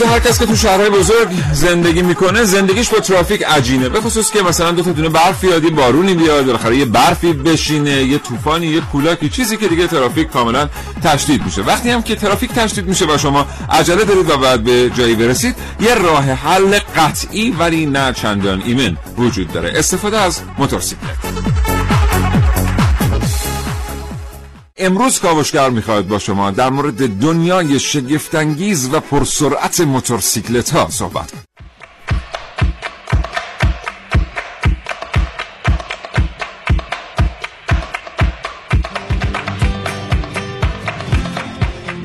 روزا هر کس که تو شهرهای بزرگ زندگی می‌کنه زندگیش با ترافیک عجینه. به خصوص که مثلا دو تا دونه برف بیاد یه بارونی بیاد بالاخره یه برفی بشینه یه طوفانی یه کولاکی چیزی که دیگه ترافیک کاملا تشدید میشه. وقتی هم که ترافیک تشدید میشه و شما عجله دارید و بعد به جایی برسید یه راه حل قطعی ولی نه چندان ایمن وجود داره. استفاده از موتورسیکلت. امروز کاوشگر می‌خواهد با شما در مورد دنیای شگفتانگیز و پرسرعت موتورسیکلت ها صحبت کنیم.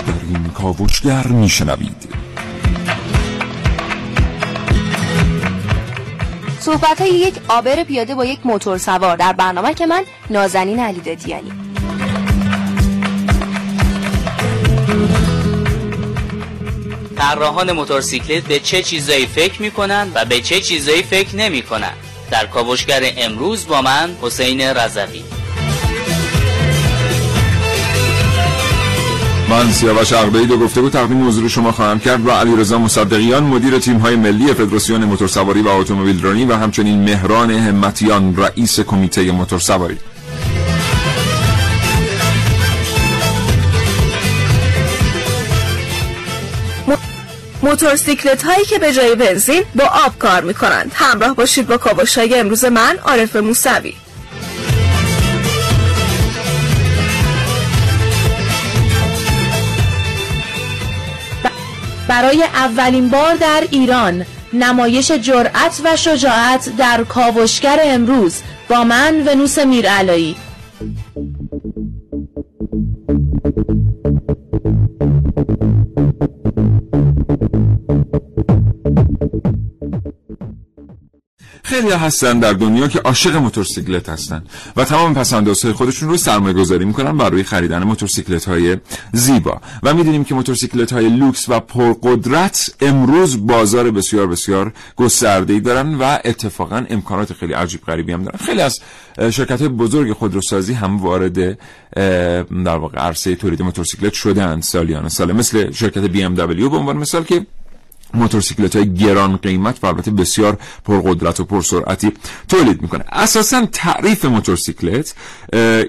در این کاوشگر میشنوید صحبت های یک آبر پیاده با یک موتور سوار در برنامه که من نازنین علی طراحان موتورسیکلت به چه چیزایی فکر می‌کنن و به چه چیزایی فکر نمی‌کنن؟ در کاوشگر امروز با من حسین رضوی. من سیاوش عقبه‌ای دو گفته بود تقدیم حضور شما خواهم کرد و علیرضا مصدقیان مدیر تیم‌های ملی فدراسیون موتورسواری و اتومبیل رانی و همچنین مهران همتیان رئیس کمیته موتورسواری. موتورسیکلت هایی که به جای بنزین با آب کار می کنند همراه باشید با کاوش های امروز من عارف موسوی. برای اولین بار در ایران نمایش جرأت و شجاعت در کاوشگر امروز با من ونوس میرعلایی. خیلی هستن در دنیا که عاشق موتورسیکلت هستن و تمام پسندازهای خودشون رو سرمایه گذاری می‌کنن برای خریدن موتورسیکلت های زیبا. و می‌دونیم که موتورسیکلت های لوکس و پرقدرت امروز بازار بسیار بسیار گسترده ای دارن و اتفاقا امکانات خیلی عجیب غریبی هم دارن. خیلی از شرکت های بزرگ خودروسازی هم وارد در واقع عرصه تولید موتورسیکلت شدن سالیان سال. مثل شرکت دبلیو به عنوان مثال که موتورسیکلت های گران قیمت و البته بسیار پرقدرت و پرسرعتی تولید می‌کنه. اساسا تعریف موتورسیکلت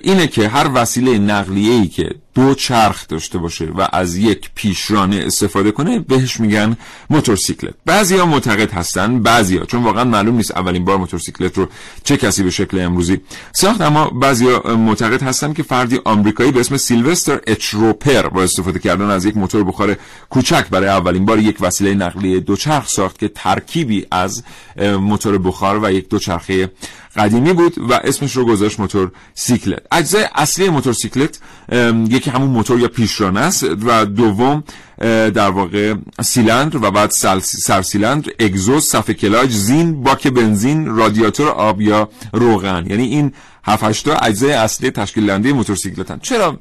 اینه که هر وسیله نقلیه ای که دو چرخ داشته باشه و از یک پیشرانه استفاده کنه بهش میگن موتورسیکلت. بعضیا معتقد هستن بعضیا چون واقعا معلوم نیست اولین بار موتورسیکلت رو چه کسی به شکل امروزی ساخت اما بعضیا معتقد هستن که فردی آمریکایی به اسم سیلوستر اچ روپر با استفاده کردن از یک موتور بخار کوچک برای اولین بار یک وسیله نقلیه دوچرخ ساخت که ترکیبی از موتور بخار و یک دوچرخه قدیمی بود و اسمش رو گذاشت موتور سیکلت. اجزای اصلی موتورسیکلت یکی همون موتور یا پیشرانه است و دوم در واقع سیلندر و بعد سرسیلندر اگزوز صفحه کلاچ زین باک بنزین رادیاتور آب یا روغن. یعنی این 7 تا اجزای اصلی تشکیل دهنده موتورسیکلتن چرا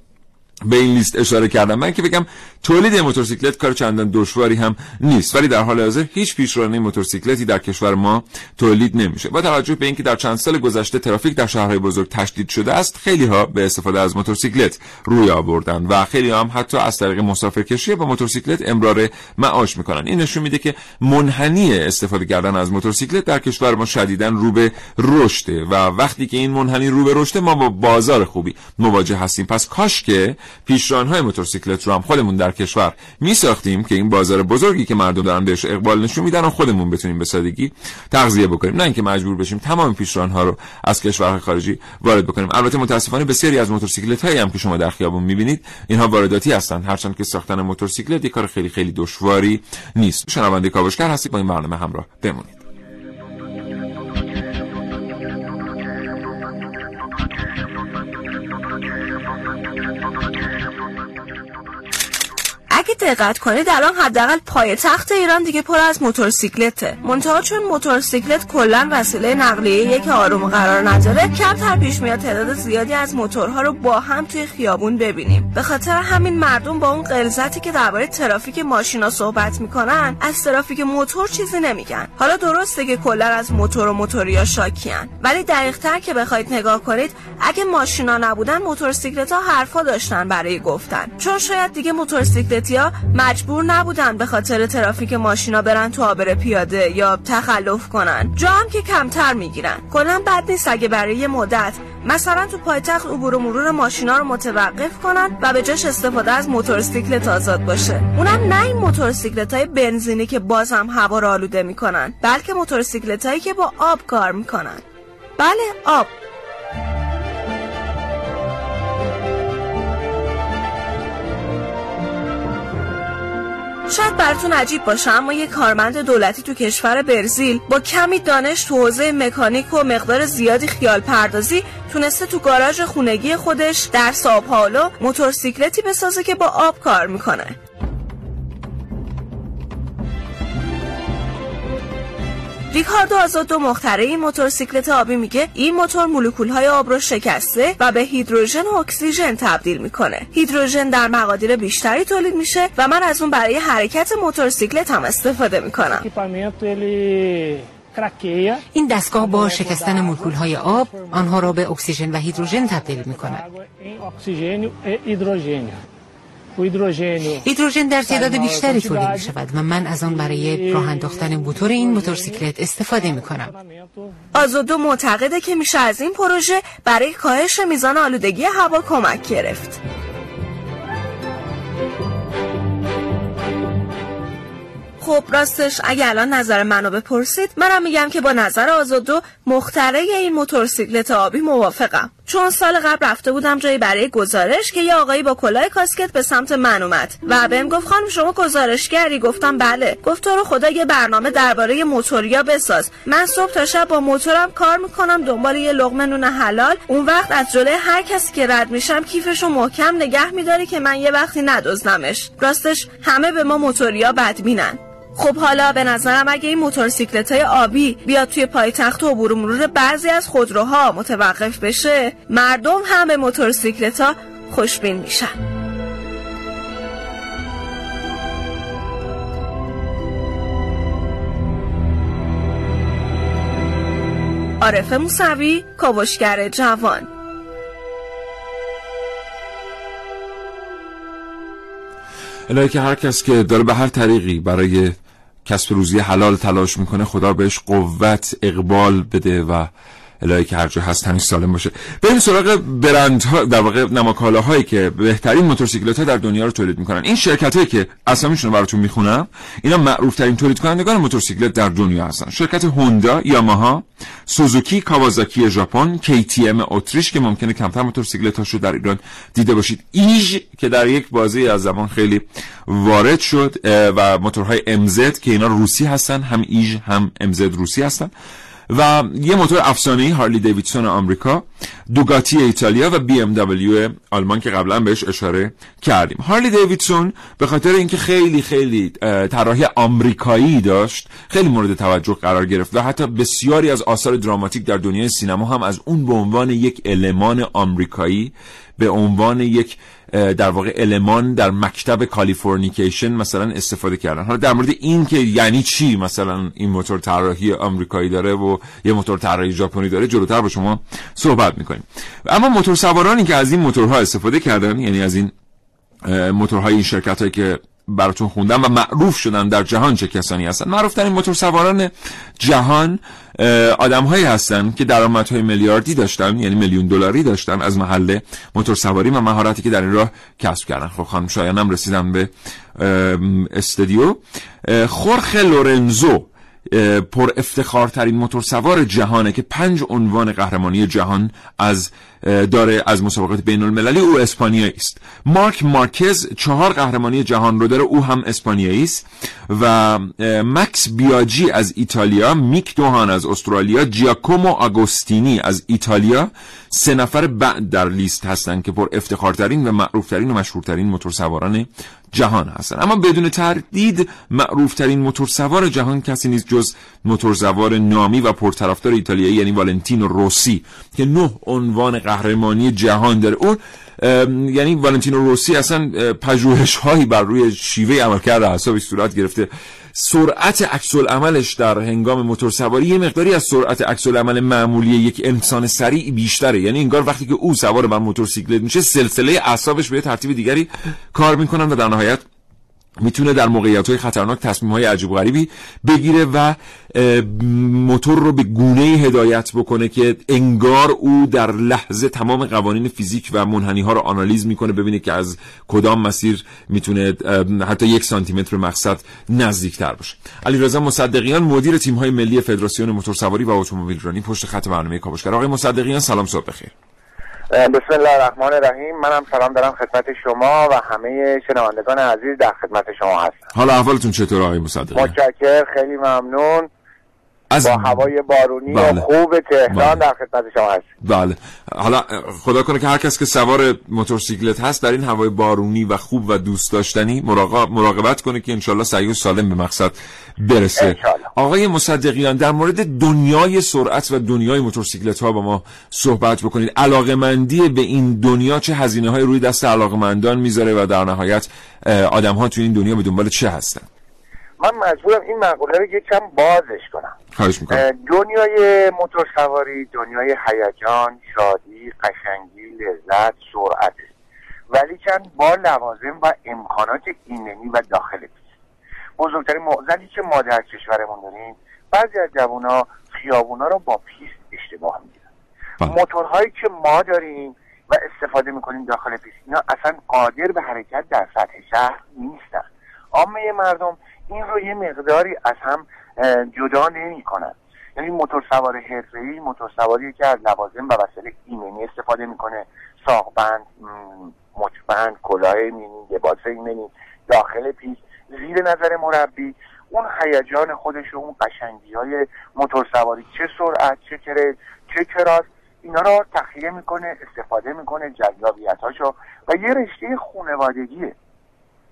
به این لیست اشاره کردم. من که بگم تولید موتورسیکلت کار چندان دشواری هم نیست. ولی در حال حاضر هیچ پیشرانه موتورسیکلتی در کشور ما تولید نمیشه. با توجه به اینکه در چند سال گذشته ترافیک در شهرهای بزرگ تشدید شده است خیلی ها به استفاده از موتورسیکلت روی آوردن و خیلی هم حتی از طریق مسافرکشی با موتورسیکلت امرار معاش می‌کنن این نشون میده که منحنی استفاده کردن از موتورسیکلت در کشور ما شدیدا رو به رشده و وقتی که این منحنی رو به رشده ما با بازار خوبی مواجه هستیم. پس کاش که پیشرانهای موتورسیکلت رو هم خودمون در کشور می ساختیم که این بازار بزرگی که مردم دارن بهش اقبال نشون میدن و خودمون بتونیم به سادگی تغذیه بکنیم. نه اینکه مجبور بشیم تمام پیشرانها رو از کشورهای خارجی وارد بکنیم. البته متاسفانه بسیاری از موتورسیکلت هایی هم که شما در خیابون می‌بینید اینها وارداتی هستند هرچند که ساختن موتورسیکلت یک کار خیلی خیلی دشواری نیست. شنونده کاوشگر هستید با این برنامه همراه بمونید. اگه دقت کنید الان حداقل پایتخت ایران دیگه پر از موتورسیکلته. منتها چون موتورسیکلت کلا وسیله نقلیه که آروم قرار نداره کمتر پیش میاد تعداد زیادی از موتورها رو با هم توی خیابون ببینیم. به خاطر همین مردم با اون قلزتی که درباره ترافیک ماشینا صحبت می‌کنن از ترافیک موتور چیزی نمیگن. حالا درسته که کلا از موتور و موتوریا شاکیان ولی دقیقتر که بخواید نگاه کنید اگه ماشینا نبودن موتورسیکلت ها حرفا داشتن برای گفتن. چون شاید دیگه موتورسیکلتی ها مجبور نبودن به خاطر ترافیک ماشینا برن تو آبر پیاده یا تخلف کنن. جا هم که کمتر می‌گیرن. کلا بد نیست اگه برای یه مدت مثلا تو پایتخت عبور و مرور ماشینا رو متوقف کنن و به جاش استفاده از موتورسیکلت آزاد باشه. اونم نه این موتورسیکلت های بنزینی که باز هم هوا رو آلوده می‌کنن بلکه موتورسیکلت هایی که با آب کار می‌کنن. بله آب. شاید براتون عجیب باشه اما یک کارمند دولتی تو کشور برزیل با کمی دانش تو حوزه مکانیک و مقدار زیادی خیال پردازی تونسته تو گاراژ خونگی خودش در ساپالو موتورسیکلتی بسازه که با آب کار می‌کنه. ریکاردو آزادو مختره این موتورسیکلت آبی میگه این موتور مولکول های آب رو شکسته و به هیدروژن و اکسیژن تبدیل می‌کنه. هیدروژن در مقادیر بیشتری تولید میشه و من از اون برای حرکت موتورسیکلت هم استفاده می‌کنم. این دستگاه با شکستن مولکول های آب آنها را به اکسیژن و هیدروژن تبدیل می کند. هیدروژن در تعداد بیشتری تولید می شود و من از آن برای راه انداختن موتور این موتورسیکلت استفاده می کنم. آزادو معتقده که میشه از این پروژه برای کاهش میزان آلودگی هوا کمک گرفت. خب راستش اگه الان نظر منو بپرسید منم میگم که با نظر آزادو مختره این موتورسیکلت آبی موافقم چون سال قبل رفته بودم جایی برای گزارش که یه آقایی با کلاه کاسکت به سمت من اومد و بهم گفت خانم شما گزارشگری؟ گفتم بله. گفت تو رو خدا یه برنامه درباره موتوریا بساز. من صبح تا شب با موتورم کار می‌کنم دنبال یه لقمه نون حلال. اون وقت از جلوی هر کسی که رد میشم کیفشو محکم نگه میداری که من یه وقتی ندزدمش. راستش همه به ما موتوریا بدبینن. خب حالا به نظرم اگه این موتورسیکلت های آبی بیاد توی پایتخت و عبور مرور بعضی از خودروها متوقف بشه مردم هم به موتورسیکلت ها خوشبین میشن. عارف موسوی کاوشگر جوان. الهی که هر کس که داره به هر طریقی برای کسب روزی حلال تلاش می‌کنه خدا بهش قوت اقبال بده و الهی که هر جا هست همیش سالم باشه. بریم سراغ برند ها در واقع نماکالاهایی که بهترین موتورسیکلت ها در دنیا رو تولید می‌کنن. این شرکت هایی که اسامیشون رو براتون می‌خونم اینا معروف ترین تولید کنندگان موتورسیکلت در دنیا هستن. شرکت هوندا یاماها سوزوکی کاوازاکی ژاپن KTM اتریش که ممکنه کمتر موتورسیکلت هاشو در ایران دیده باشید. ایژ که در یک بازی از زمان خیلی وارد شد و موتورهای MZ که اینا روسی هستن هم ایژ هم MZ روسی هستن. و یه موتور افسانه‌ای هارلی دیویدسون آمریکا دوگاتی ایتالیا و بی ام دبلیو آلمان که قبلا بهش اشاره کردیم. هارلی دیویدسون به خاطر اینکه خیلی خیلی طراحی آمریکایی داشت خیلی مورد توجه قرار گرفت و حتی بسیاری از آثار دراماتیک در دنیای سینما هم از اون به عنوان یک المان آمریکایی به عنوان یک در واقع المان در مکتب کالیفرنیکیشن مثلا استفاده کردن. حالا در مورد این که یعنی چی مثلا این موتور طراحی آمریکایی داره و یه موتور طراحی ژاپنی داره جلوتر با شما صحبت می‌کنیم. اما موتور سوارانی که از این موتورها استفاده کردن یعنی از این موتورهای این شرکت هایی که براتون خوندم و معروف شدن در جهان چه کسانی هستن. معروف ترین موتور سواران جهان آدم هایی هستن که های میلیاردی داشتن یعنی میلیون دلاری داشتن از محل موتور سواری و مهارتی که در این راه کسب کردن. خب خانم شایانم رسیدم به استودیو. خورخ لورنزو پر افتخارترین موتور سوار جهانه که پنج عنوان قهرمانی جهان از داره از مسابقات بین المللی او اسپانیایی است. مارک مارکز چهار قهرمانی جهان رو داره. او هم اسپانیایی است. و مکس بیاجی از ایتالیا میک دوهان از استرالیا جیاکومو آگوستینی از ایتالیا. سه نفر بعد در لیست هستند که پر افتخارترین و معروفترین و مشهورترین موتورسواران جهان هستن. اما بدون تردید معروفترین موتورسوار جهان کسی نیست جز موتورسوار نامی و پرطرفدار ایتالیایی یعنی والنتینو روسی که نه عنوان قهرمانی جهان داره. اون یعنی والنتینو روسی اصلا پژوهش هایی بر روی شیوه عملکرد اعصابش صورت گرفته. سرعت عکس عملش در هنگام موتورسواری یه مقداری از سرعت عکس عمل معمولی یک انسان سریع بیشتره. یعنی انگار وقتی که او سوار بر موتورسیکلت میشه سلسله اعصابش به ترتیب دیگری کار می‌کنن و در نهایت می‌تونه در موقعیت های خطرناک تصمیم های عجیب و غریبی بگیره و موتور رو به گونه هدایت بکنه که انگار او در لحظه تمام قوانین فیزیک و منحنی ها رو آنالیز می‌کنه ببینه که از کدام مسیر می‌تونه حتی یک سانتی متر مقصد نزدیک تر باشه. علی رضا مصدقیان مدیر تیم های ملی فدراسیون موتورسواری و اتومبیل رانی پشت خط برنامه کاوشگر. آقای مصدقیان سلام صبح بخیر. بسم الله الرحمن الرحیم. منم سلام دارم خدمت شما و همه شنوندگان عزیز در خدمت شما هستم. حالا احوالتون چطور آقای مصدقی متشکر خیلی ممنون. از با هوای بارونی بله. و خوب تهران بله. در خدمت شما هست بله حالا خدا کنه که هر کس که سوار موتورسیکلت هست در این هوای بارونی و خوب و دوست داشتنی مراقبت کنه که انشالله سعی و سالم به مقصد برسه انشالله. آقای مصدقیان در مورد دنیای سرعت و دنیای موتورسیکلت ها با ما صحبت بکنید علاقمندی به این دنیا چه هزینه های روی دست علاقمندان می‌ذاره و در نهایت آدم ها تو این دنیا به دنبال چه هستن من مجبورم این مقوله رو یکم بازش کنم. خواهش می‌کنم. دنیای موتور سواری دنیای هیجان شادی قشنگی لذت سرعت. ولی چند با لوازم و امکانات ایمنی و داخل پیست بزرگترین معضلی که ما در کشورمون داریم بعضی از جوونا خیابونا رو با پیست اشتباه می‌گیرن. بله. موتورهایی که ما داریم و استفاده می‌کنیم داخل پیست اینا اصلا قادر به حرکت در سطح شهر نیستن. عامه مردم این رو یه مقداری از هم جدا نمی کنن. یعنی موتور سوار حرفه‌ای موتور سواری که از لوازم و وسایل ایمنی استفاده می‌کنه. ساقبند مچبند کلاه ایمنی لباس ایمنی داخل پیش زیر نظر مربی. اون هیجان خودش و اون قشنگی های موتور سواری چه سرعت چه کره چه کراس اینا رو تخلیه می‌کنه استفاده می‌کنه جذابیت هاشو و یه رشته خونوادگیه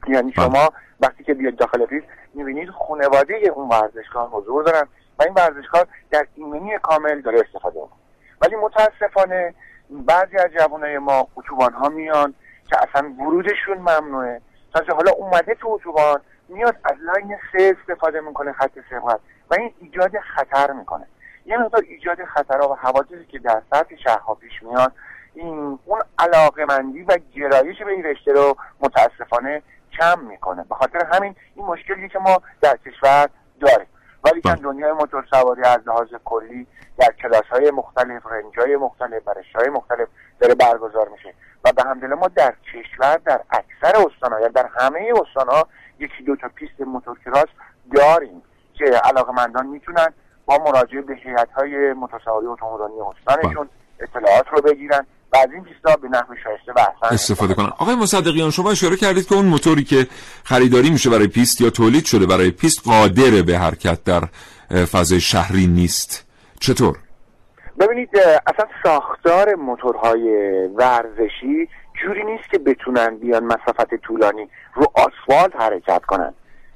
یعنی بله. شما وقتی که بیاد داخل پیست می‌بینید خانواده اون ورزشکار حضور دارن و این ورزشکار در ایمنی کامل داره استفاده می‌کنه. ولی متاسفانه بعضی از جوانای ما اتوبان ها میان که اصلا ورودشون ممنوعه. تازه حالا اومده تو اتوبان میاد از لاین سه استفاده می‌کنه خط سبقت و این ایجاد خطر می‌کنه. یه مقدار ایجاد خطرها و حوادثی که در سطح شهرها پیش میاد این اون علاقمندی و گرایش به این رشته رو متاسفانه کم می‌کنه به خاطر همین این مشکلی که ما در کشور داریم ولی چند بله. دنیای موتور سواری از لحاظ کلی در کلاس های مختلف رنج های مختلف برش های مختلف داره برگزار میشه و به همدل ما در کشور در اکثر استان یا در همه استان ها یکی دو تا پیست موتور کراس داریم که علاقمندان می‌تونن با مراجعه به هیئت های موتورسواری اتومبیلی استانشون بله. اطلاعات رو بگیرن و از این پیستا به نحو شایسته و استفاده کنن. آقای مصدقیان شما اشاره کردید که اون موتوری که خریداری میشه برای پیست یا تولید شده برای پیست قادر به حرکت در فضای شهری نیست. چطور؟ ببینید اصلا ساختار موتورهای ورزشی جوری نیست که بتونن بیان مسافت طولانی رو آسفالت حرکت کنن.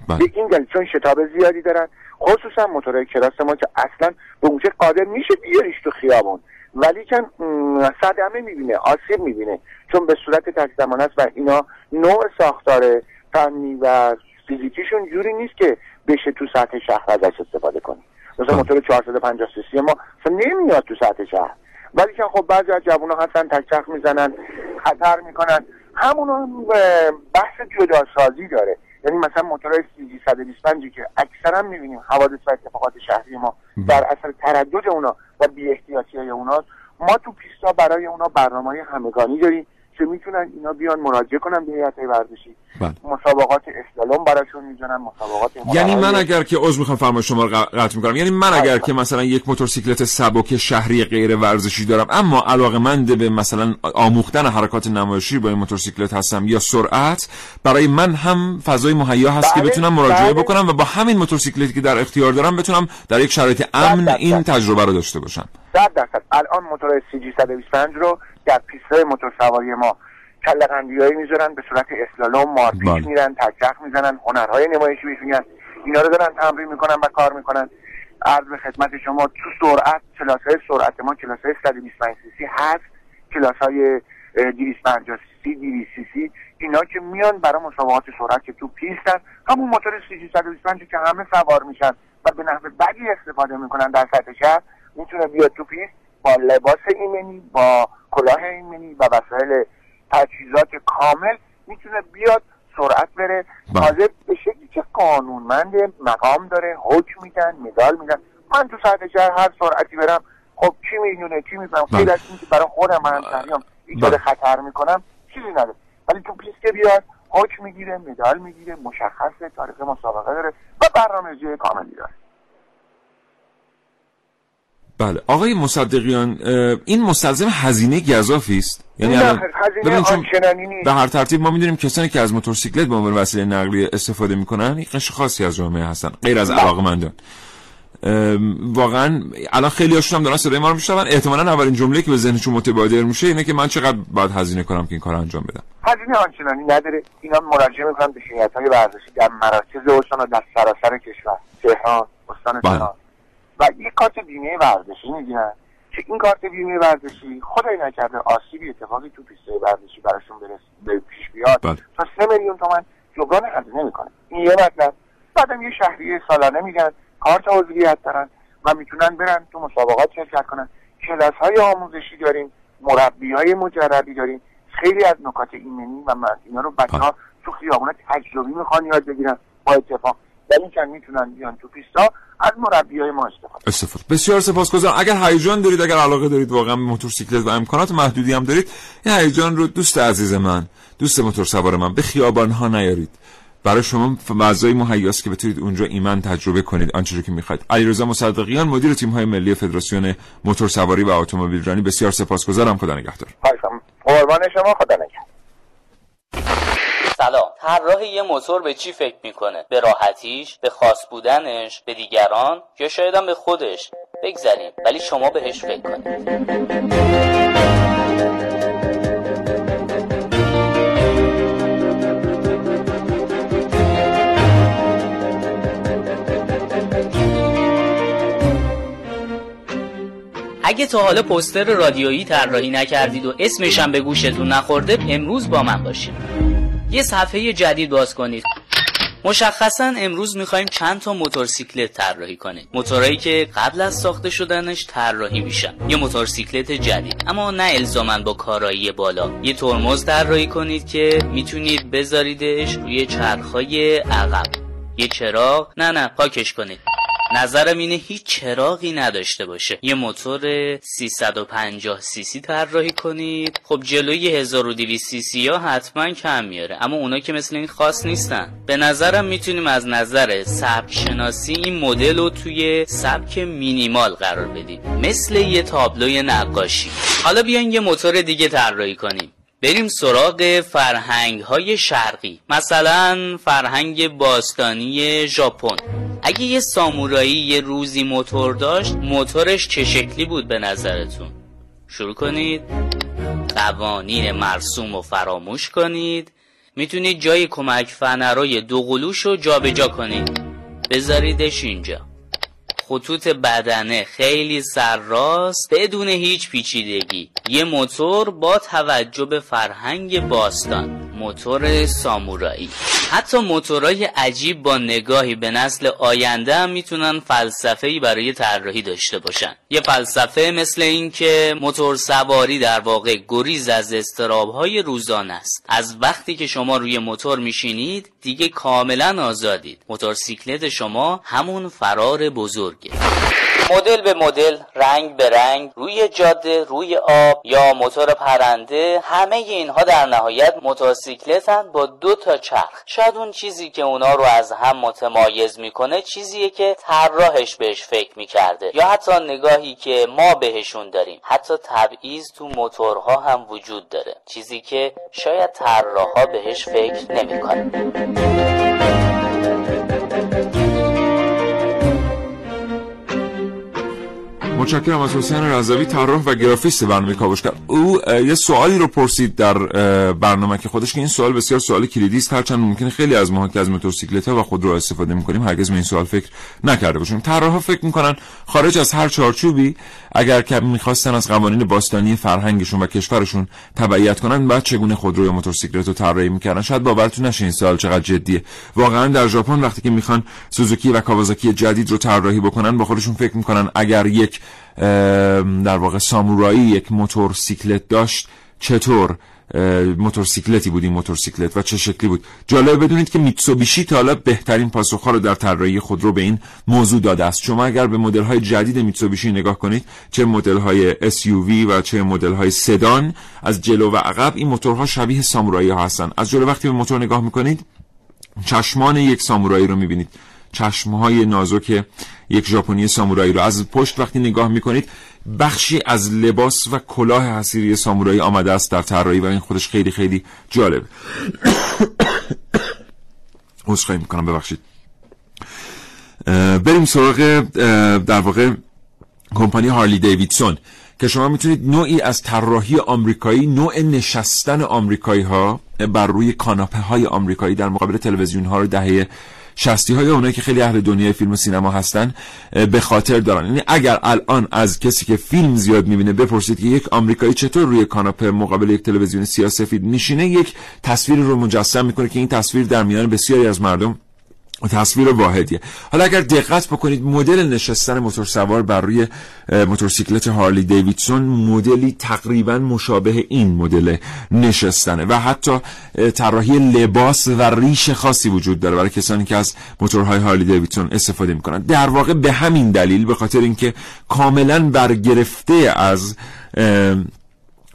بله. به این دلیل چون شتاب زیادی دارن خصوصا موتورهای کلاس ما که اصلا به اونجا قادر میشه بیاریش تو خیابون. ولی کن صدمه می‌بینه آسیب می‌بینه چون به صورت تک زمان است و اینا نوع ساختار فنی و فیزیکیشون جوری نیست که بشه تو سطح شهر ازش استفاده کنی. مثلا موتور 450 سی ما نمیاد تو سطح شهر. ولی که خب بعضی از جوان ها هستن تک می‌زنن خطر می‌کنن همون بحث جداسازی داره. یعنی مثلا موتورهای سی 125 که اکثرا می‌بینیم حوادث و اتفاقات شهری ما در اثر تردد اونا و بی احتیاطی های اونا ما تو پیستا برای اونا برنامه های همگانی داریم. که می‌تونن اینا بیان مراجعه کنن به هیئت ورزشی بله. مسابقات اسلالوم براشون می‌زنن مسابقات یعنی من اگر که عذر می‌خوام فرمای شما رو قطع می‌کنم یعنی من اگر که مثلا یک موتورسیکلت سبک شهری غیر ورزشی دارم اما علاقه به مثلا آموختن حرکات نمایشی با این موتورسیکلت هستم یا سرعت برای من هم فضای مهیا هست که بله، بتونم مراجعه بله. بکنم و با همین موتورسیکلتی که در اختیار دارم بتونم در یک شرایط امن این. تجربه رو داشته باشم صد درصد الان موتور سی جی 125 رو در پیستای موتور سواری ما. کله قندیایی می‌ذارن به صورت اسلالوم مارپیچ بله. میرن تکچرخ می‌زنن هنرهای نمایشی بهش میگن. اینا رو دارن تمرین می‌کنن و کار می‌کنن. عرض به خدمت شما تو سرعت کلاس های سرعت ما کلاس های 125 سی سی هست کلاس های 250 سی سی 200 سی سی اینا که میان برای مسابقات سرعت که تو پیستن. همون موتور CG 125 که همه سوار میشن و به نحو بدی استفاده می‌کنن در سطح شهر می‌تونه بیاد تو پیست. با لباس ایمنی با کلاه ایمنی و وسایل تجهیزات کامل می‌تونه بیاد سرعت بره بله. تازه به شکلی که قانونمند مقام داره حکم میدن مدال میدن من تو سطح شهر هر سرعتی برم خب کی می‌دونه کی میفهم بله. خیلی از اینکه برای خودم من سریام ایجاد بله. خطر می‌کنم چیزی نداره ولی تو پیست که بیاد حکم می‌گیره مدال می‌گیره مشخصه تاریخ مسابقه داره و برنامه‌ریزی کاملی داره بله. آقای مصدقیان این مستلزم هزینه گذافی است؟ یعنی هزینه چون آنچنانی. به هر ترتیب ما می‌دونیم کسانی که از موتورسیکلت به عنوان وسیله نقلیه استفاده می‌کنن یک قشر خاصی از جامعه هستن غیر از علاقمندان واقعا الان خیلی هاشون هم دارن صدای ما رو میشنون. احتمالاً اولین جمله که به ذهنشون متبادر میشه اینه که من چقدر باید هزینه کنم که این کار انجام بدم. هزینه آنچنانی نداره. اینا مراجعه می‌کنن به شرکت های ورزشی در مراکز استان و در سراسر کشور. تهران استان بله. تهران. و یک کارت بیمه ورزشی می‌گیرن که این کارت بیمه ورزشی خدای نکرده آسیبی اتفاقی تو پیسته ورزشی براشون برس به پیش بیاد. بله. تا سه میلیون تومن جبران هزینه می‌کنه این یه مطلب. بعدم یه شهریه سالانه میگن کارت عضویت دارن و می‌تونن برن تو مسابقات شرکت کنن. کلاس های آموزشی داریم مربی های مجربی داریم. خیلی از نکات ایمنی و من اینا رو بچه ها تو خیابونا تجربی می‌خوان یاد بگیرن. با اتفاق ولی که می‌تونن بیان تو پیستا از مربی های ما استفاده استفاده. بسیار سپاسگزارم. اگر هیجان دارید اگر علاقه دارید واقعا به موتورسیکلت و امکانات محدودی هم دارید این هیجان رو دوست عزیز من دوست موتور سوار من به خیابان ها نیارید. برای شما فضای مهیاست که بتونید اونجا ایمن تجربه کنید آنچه رو که می‌خواید. علیرضا مصدقیان مدیر تیم های ملی فدراسیون موتور سواری و اتومبیل رانی بسیار سپاسگزارم. خدا نگهدار. قربان شما. خدا نگهدار. سلام. طراح یه موتور به چی فکر می‌کنه؟ به راحتیش؟ به خاص بودنش؟ به دیگران؟ یا شاید هم به خودش؟ بگذریم. ولی شما بهش فکر کنید. اگه تا حالا پوستر رادیویی طراحی نکردید و اسمش هم به گوشتون نخورده امروز با من باشید. یه صفحه جدید باز کنید. مشخصا امروز می‌خوایم چند تا موتورسیکلت طراحی کنیم. موتورایی که قبل از ساخته شدنش طراحی میشن. یه موتورسیکلت جدید. اما نه الزاما با کارایی بالا. یه ترمز طراحی کنید که می‌تونید بذاریدش روی چرخهای عقب. یه چراغ. نه نه پاکش کنید. نظرم اینه هیچ چراغی نداشته باشه. یه موتور 350 سی سی طراحی کنید. خب جلوی 1200 سی سی ها حتما کم میاره. اما اونا که مثل این خاص نیستن. به نظرم می‌تونیم از نظر سبک شناسی این مدل رو توی سبک مینیمال قرار بدیم. مثل یه تابلوی نقاشی. حالا بیاین یه موتور دیگه طراحی کنیم. بریم سراغ فرهنگ های شرقی. مثلا فرهنگ باستانی ژاپن. اگه یه سامورایی یه روزی موتور داشت موتورش چه شکلی بود به نظرتون؟ شروع کنید. قوانین مرسوم و فراموش کنید. می‌تونید جای کمک فنرای دو قلوش رو جابجا کنید. بذاریدش اینجا. خطوط بدنه خیلی سرراست بدون هیچ پیچیدگی. یه موتور با توجه به فرهنگ باستان. موتور سامورایی. حتی موتورای عجیب با نگاهی به نسل آینده هم می‌تونن فلسفه‌ای برای طراحی داشته باشن. یه فلسفه مثل این که موتور سواری در واقع گریز از استرابهای روزانه است. از وقتی که شما روی موتور میشینید دیگه کاملا آزادید. موتورسیکلت شما همون فرار بزرگه مدل به مدل رنگ به رنگ روی جاده روی آب یا موتور پرنده همه اینها در نهایت موتورسیکلتن با دو تا چرخ. شاید اون چیزی که اونا رو از هم متمایز می‌کنه چیزیه که طراحش بهش فکر می‌کرده. یا حتی نگاهی که ما بهشون داریم. حتی تبعیض تو موتورها هم وجود داره. چیزی که شاید طراحها بهش فکر نمی‌کنن متشکرم از حسین رضوی طراح و گرافیست برنامه کاوشگر او یه سوالی رو پرسید در برنامه که خودش که این سوال بسیار سوال کلیدی است هرچند ممکنه خیلی از ما که از موتورسیکلت ها و خود رو استفاده می‌کنیم هرگز به این سوال فکر نکرده باشیم. طراحا فکر می‌کنن خارج از هر چارچوبی اگر که می‌خواستن از قوانین باستانی فرهنگشون و کشورشون تبعیت کنن بعد چگونه خودرو یا موتورسیکلت رو طراحی می‌کردن؟ شاید باورتون نشه این سوال چقدر جدیه. واقعا در ژاپن وقتی که می‌خوان سوزوکی و کاوازاکی جدید رو طراحی بکنن با خودشون فکر می‌کنن اگر یک در واقع سامورایی یک موتورسیکلت داشت. چطور؟ موتورسیکلتی بود این موتورسیکلت و چه شکلی بود؟ جالب بدونید که میتسوبیشی تا حالا بهترین پاسخها رو در طراحی خودرو به این موضوع داده است. شما اگر به مدل های جدید میتسوبیشی نگاه کنید چه مدل های SUV و چه مدل های سدان از جلو و عقب این موتورها شبیه سامورایی ها هستن. از جلو وقتی به موتور نگاه می‌کنید چشمان یک سامورایی رو می‌بینید. چشمهای نازک یک ژاپنی سامورایی رو. از پشت وقتی نگاه می‌کنید بخشی از لباس و کلاه حسیری سامورایی آمده است در طراحی و این خودش خیلی خیلی جالب عذرخواهی می‌کنم ببخشید. بریم سراغ در واقع کمپانی هارلی دیویدسون که شما می‌تونید نوعی از طراحی آمریکایی نوع نشستن آمریکایی ها بر روی کاناپه های آمریکایی در مقابل تلویزیون ها رو دهه شستی های اونایی که خیلی اهل دنیای فیلم و سینما هستن به خاطر دارن. یعنی اگر الان از کسی که فیلم زیاد می‌بینه بپرسید که یک آمریکایی چطور روی کاناپه مقابل یک تلویزیون سیاسفید میشینه یک تصویر رو مجسم می‌کنه که این تصویر در میان بسیاری از مردم تصویر واحدیه. حالا اگر دقت بکنید مدل نشستن موتور سوار بر روی موتورسیکلت هارلی دیویدسون مدلی تقریبا مشابه این مدل نشستنه و حتی طراحی لباس و ریش خاصی وجود داره برای کسانی که از موتورهای هارلی دیویدسون استفاده می‌کنن. در واقع به همین دلیل به خاطر اینکه کاملا برگرفته از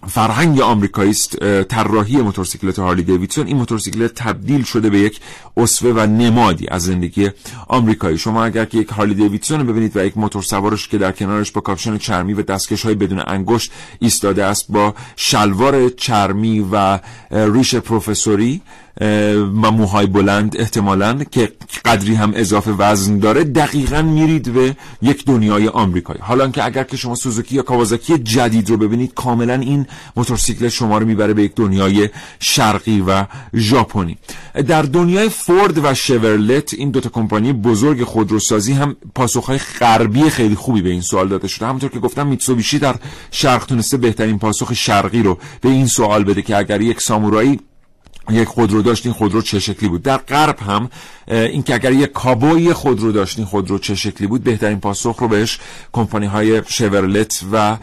فرهنگ آمریکایی است طراحی موتورسیکلت هارلی دیویدسون. این موتورسیکلت تبدیل شده به یک اسوه و نمادی از زندگی آمریکایی. شما اگر که یک هارلی دیویدسون ببینید و یک موتور سوارش که در کنارش با کاپشن چرمی و دستکش های بدون انگشت ایستاده است با شلوار چرمی و ریش پروفسوری و موهای بلند احتمالا که قدری هم اضافه وزن داره دقیقا میرید به یک دنیای آمریکایی. حالا که اگر که شما سوزوکی یا کاوازاکی جدید رو ببینید کاملا این موتورسیکلت شما رو می‌بره به یک دنیای شرقی و ژاپنی. در دنیای فورد و شورلت این دوتا کمپانی بزرگ خودروسازی هم پاسخهای غربی خیلی خوبی به این سوال داده شده. همونطور که گفتم میتسوبیشی در شرق تونسته بهترین پاسخ شرقی رو به این سوال بده که اگر یک سامورایی یک خودرو داشتین خودرو چه شکلی بود؟ در غرب هم اینکه اگر یک کابوی خودرو داشتین خودرو چه شکلی بود؟ بهترین پاسخ رو بهش کمپانی های شورلت و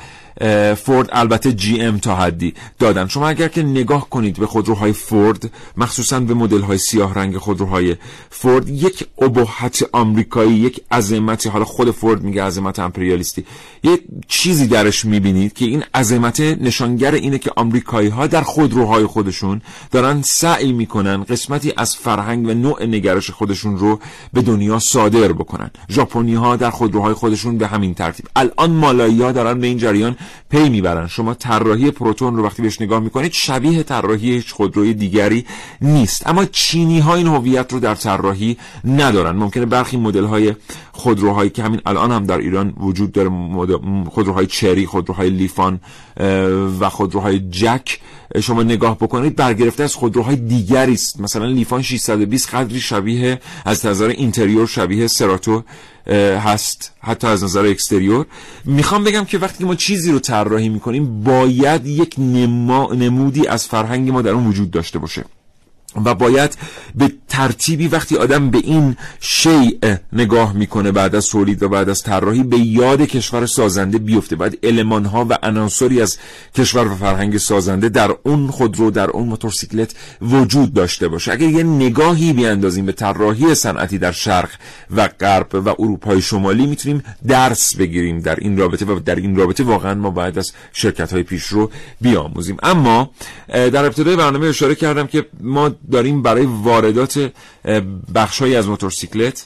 فورد البته جی ام تا حدی دادن. شما اگر که نگاه کنید به خودروهای فورد مخصوصا به مدل های سیاه رنگ خودروهای فورد یک ابهت آمریکایی یک عظمتی حالا خود فورد میگه عظمت امپریالیستی یک چیزی درش می‌بینید که این عظمت نشانگر اینه که آمریکایی ها در خودروهای خودشون دارن سعی می‌کنن قسمتی از فرهنگ و نوع نگرش خودشون رو به دنیا صادر بکنن. ژاپنی ها در خودروهای خودشون به همین ترتیب. الان مالایی ها دارن به این جریان پی می‌برن. شما طراحی پروتون رو وقتی بهش نگاه می‌کنید شبیه طراحی هیچ خودروی دیگری نیست. اما چینی ها این هویت رو در طراحی ندارن. ممکنه برخی مدل های خودروهایی که همین الان هم در ایران وجود داره خودروهای چری خودروهای لیفان و خودروهای جک شما نگاه بکنید برگرفته از خودروهای دیگری است. مثلا لیفان 620 قدری شبیه از نظر اینتریور شبیه سراتو هست حتی از نظر اکستریور. می‌خوام بگم که وقتی ما چیزی رو طراحی می‌کنیم باید یک نمودی از فرهنگ ما در اون وجود داشته باشه. و باید به ترتیبی وقتی آدم به این شیء نگاه می‌کنه بعد از تولید و بعد از طراحی به یاد کشور سازنده بیفته. بعد علمان ها و عناصری از کشور و فرهنگ سازنده در اون خودرو در اون موتورسیکلت وجود داشته باشه. اگر یه نگاهی بیاندازیم به طراحی صنعتی در شرق و غرب و اروپای شمالی می‌تونیم درس بگیریم در این رابطه و در این رابطه واقعا ما باید از شرکت های پیش رو بیاموزیم. اما در ابتدای برنامه اشاره کردم که ما داریم برای واردات بخشهایی از موتورسیکلت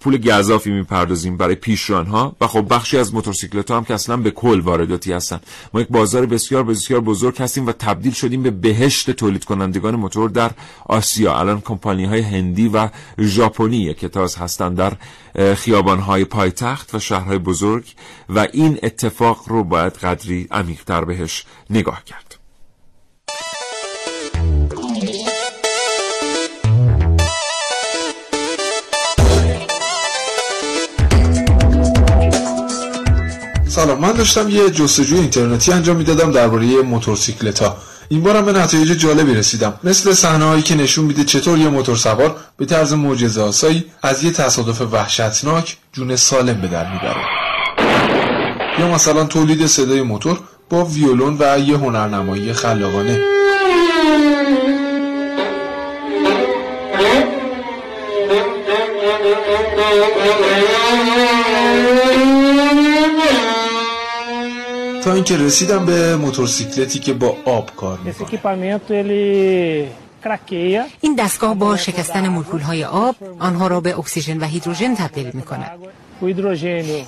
پول گذافی می‌پردازیم برای پیشران ها و خب بخشی از موتورسیکلت ها هم که اصلا به کل وارداتی هستن. ما یک بازار بسیار بسیار بزرگ هستیم و تبدیل شدیم به بهشت تولید کنندگان موتور در آسیا. الان کمپانی های هندی و ژاپنی که تاز هستند در خیابان های پایتخت و شهرهای بزرگ و این اتفاق رو باید قدری عمیقتر بهش نگاه کرد. سلام من داشتم یه جستجوی اینترنتی انجام می‌دادم درباره موتورسیکلت ها این بارم به نتایج جالبی رسیدم. مثل صحنه هایی که نشون میده چطور یه موتور سوار به طرز معجزه آسایی از یه تصادف وحشتناک جون سالم به در می‌بره. یا مثلا تولید صدای موتور با ویولون و یه هنرنمایی خلاقانه. تا اینکه رسیدم به موتورسیکلتی که با آب کار می‌کنه این دستگاه با شکستن مولکول های آب آنها را به اکسیژن و هیدروژن تبدیل می کند.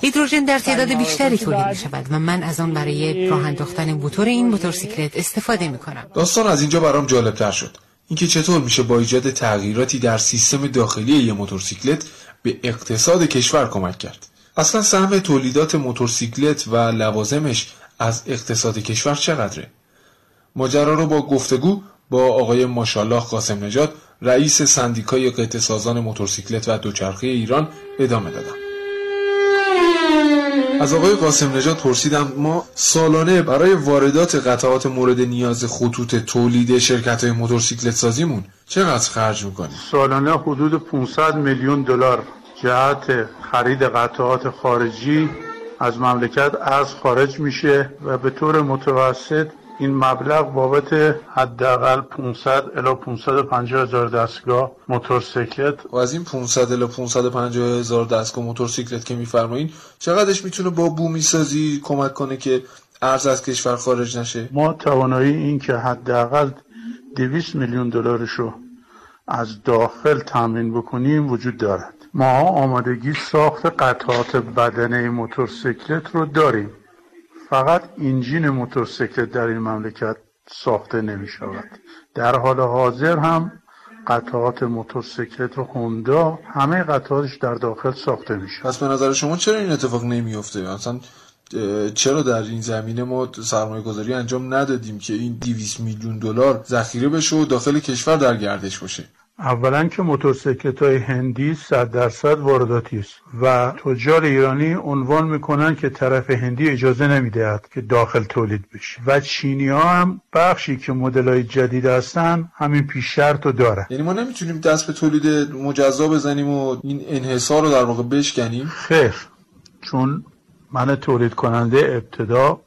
هیدروژن در تعداد بیشتری تولید می شود و من از آن برای راه انداختن موتور این موتورسیکلت استفاده می کنم. داستان از اینجا برام جالب تر شد. اینکه چطور میشه با ایجاد تغییراتی در سیستم داخلی یه موتورسیکلت به اقتصاد کشور کمک کرد. اصلا سهم تولیدات موتورسیکلت و لوازمش از اقتصاد کشور چقدره؟ ماجرا رو با گفتگو با آقای ماشالله قاسم نجات رئیس سندیکای قطع سازان موتورسیکلت و دوچرخه ایران ادامه دادم از آقای قاسم نجات پرسیدم ما سالانه برای واردات قطعات مورد نیاز خطوط تولید شرکت های موتورسیکلت سازیمون چقدر خرج می‌کنیم؟ سالانه حدود 500 میلیون دلار. جهت خرید قطعات خارجی از مملکت از خارج میشه و به طور متوسط این مبلغ بابت حداقل 500 الی 550 هزار دستگاه موتورسیکلت و از این 500 الی 550 هزار دستگاه موتورسیکلت که میفرمایین چقدرش می‌تونه با بومی سازی کمک کنه که ارز از کشور خارج نشه؟ ما توانایی این که حداقل 200 میلیون دلارشو از داخل تامین بکنیم وجود دارد. ما آمادگی ساخت قطعات بدنه موتورسیکلت رو داریم. فقط انجین موتورسیکلت در این مملکت ساخته نمی شود در حال حاضر هم قطعات موتورسیکلت و هوندا همه قطعاتش در داخل ساخته میشه پس به نظر شما چرا این اتفاق نمیفته مثلا چرا در این زمینه ما سرمایه گذاری انجام ندادیم که این 200 میلیون دلار ذخیره بشه و داخل کشور در گردش باشه؟ اولا که موتورسیکلت های هندی صد درصد وارداتی است و تجار ایرانی عنوان می‌کنن که طرف هندی اجازه نمی‌دهد که داخل تولید بشه و چینی ها هم بخشی که مدل های جدید هستن همین پیش شرط رو دارن. یعنی ما نمی‌تونیم دست به تولید مجزا بزنیم و این انحصار رو در واقع بشکنیم؟ خیر چون من تولید کننده ابتدا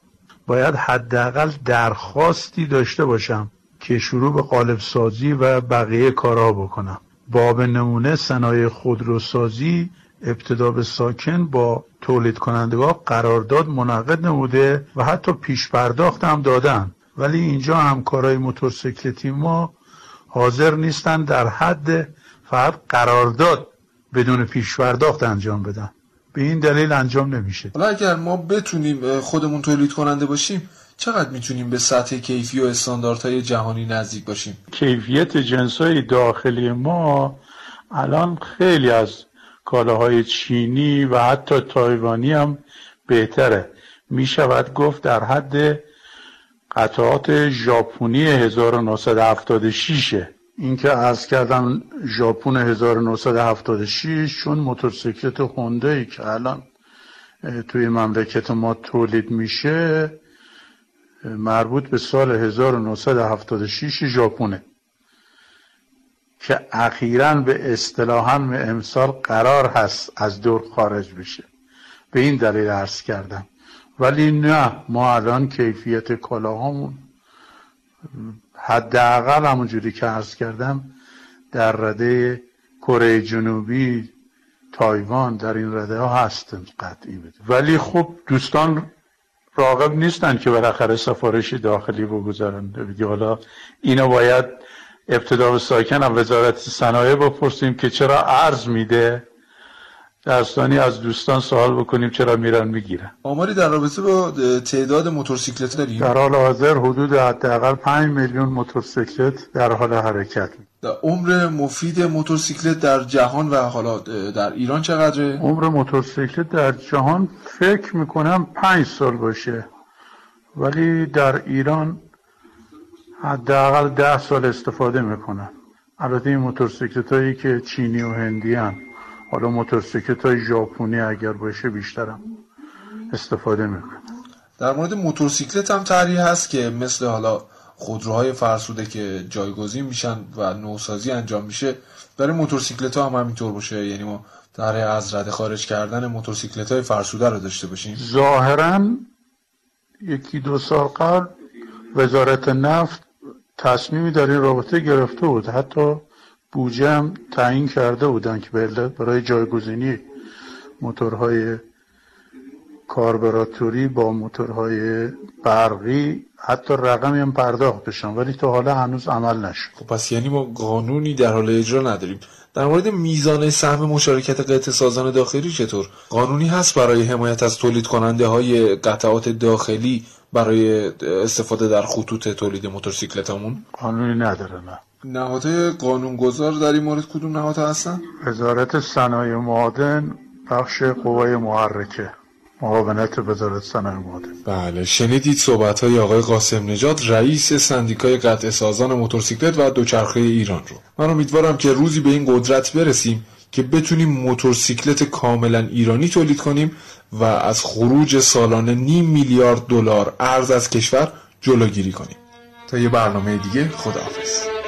باید حداقل درخواستی داشته باشم که شروع به قالب سازی و بقیه کارها بکنم. باب نمونه صنایع خودروسازی ابتدا به ساکن با تولید کنندگاه قرارداد منعقد نموده و حتی پیش پرداخت هم دادن. ولی اینجا همکارای موتورسیکلتی ما حاضر نیستن در حد فقط قرارداد بدون پیش پرداخت انجام بدن. به این دلیل انجام نمیشه. حالا اگر ما بتونیم خودمون تولید کننده باشیم چقدر می‌تونیم به سطح کیفی و استانداردهای جهانی نزدیک باشیم؟ کیفیت جنسای داخلی ما الان خیلی از کالاهای چینی و حتی تایوانی هم بهتره. می شود گفت در حد قطعات ژاپنی 1976 اینکه از کردم ژاپن 1976 چون موتورسیکلت هوندایی که الان توی مملکت ما تولید میشه مربوط به سال 1976 ژاپنه که اخیرا به اصطلاحا امسال قرار هست از دور خارج بشه. به این دلیل عرض کردم. ولی نه ما الان کیفیت کلاهامون حداقل همونجوری که عرض کردم در رده کره جنوبی تایوان در این رده ها هست قطعی بده. ولی خب دوستان راغب نیستن که بالاخره سفارشی داخلی بگذارن. دیگه حالا اینو باید ابتدا به ساکن هم وزارت صنایع بپرسیم که چرا ارز میده؟ دستانی از دوستان سوال بکنیم چرا میرن می‌گیرن. آماری در رابطه با تعداد موتورسیکلت داریم؟ در حال حاضر حدود حداقل 5 میلیون موتورسیکلت در حال حرکت. در عمر مفید موتورسیکلت در جهان و حالا در ایران چقدره؟ عمر موتورسیکلت در جهان فکر می‌کنم 5 سال باشه. ولی در ایران حداقل 10 سال استفاده می‌کنن. البته این موتورسیکلت هایی که چینی و هندی هم حالا موتورسیکلت های ژاپنی اگر باشه بیشترم استفاده می‌کنه در مورد موتورسیکلت هم طرحی هست که مثل حالا خودروهای فرسوده که جایگزین میشن و نوسازی انجام میشه برای موتورسیکلت ها هم همینطور باشه. یعنی ما در از رده خارج کردن موتورسیکلت های فرسوده رو داشته باشیم. ظاهرا یکی دو سال قبل وزارت نفت تصمیمی در این رابطه گرفته بود. حتی بودجه هم تعیین کرده بودن که برای جایگزینی موتورهای کاربراتوری با موتورهای برقی حتی رقمی هم پرداخت بشن ولی تا حالا هنوز عمل نشد. خب پس یعنی ما قانونی در حال اجرا نداریم. در مورد میزان سهم مشارکت قطع سازان داخلی چطور؟ قانونی هست برای حمایت از تولید کننده های قطعات داخلی برای استفاده در خطوط تولید موتورسیکلتمون قانونی نداره نه. نهادهای قانونگذار در این مورد کدوم نهاد هستن؟ وزارت صنایع معادن بخش قوای محرکه. معاونت وزارت صنایع معادن. بله شنیدید صحبت های آقای قاسم نجات رئیس سندیکای قطع سازان موتورسیکلت و دوچرخه ایران رو. من امیدوارم که روزی به این قدرت برسیم که بتونیم موتورسیکلت کاملا ایرانی تولید کنیم و از خروج سالانه نیم میلیارد دلار ارز از کشور جلوگیری کنیم. تا یه برنامه دیگه خداحافظ.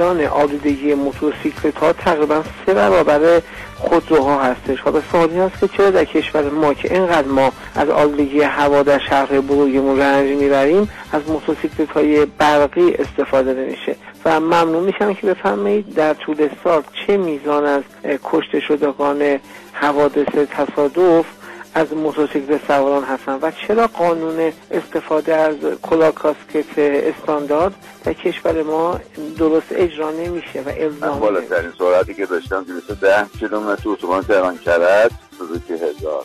میزان آلودگی موتورسیکلت ها تقریبا سه برابر خودروها هستش. حالا سوالی هست که چرا در کشور ما که اینقدر ما از آلودگی هوا در شهر بزرگمون رنج می‌بریم از موتورسیکلت های برقی استفاده نمیشه؟ و ممنون میشم که بفرمایید در طول سال چه میزان از کشته شدگان حوادث تصادف از موتورسیکل سواران هستن و چرا قانون استفاده از کلا کاسکت استاندارد در کشور ما درست اجرا نمیشه و الزام بالاترین سرعتی که داشتم 210 کیلومتر اتوبان تهران کرد سوزوکی هزار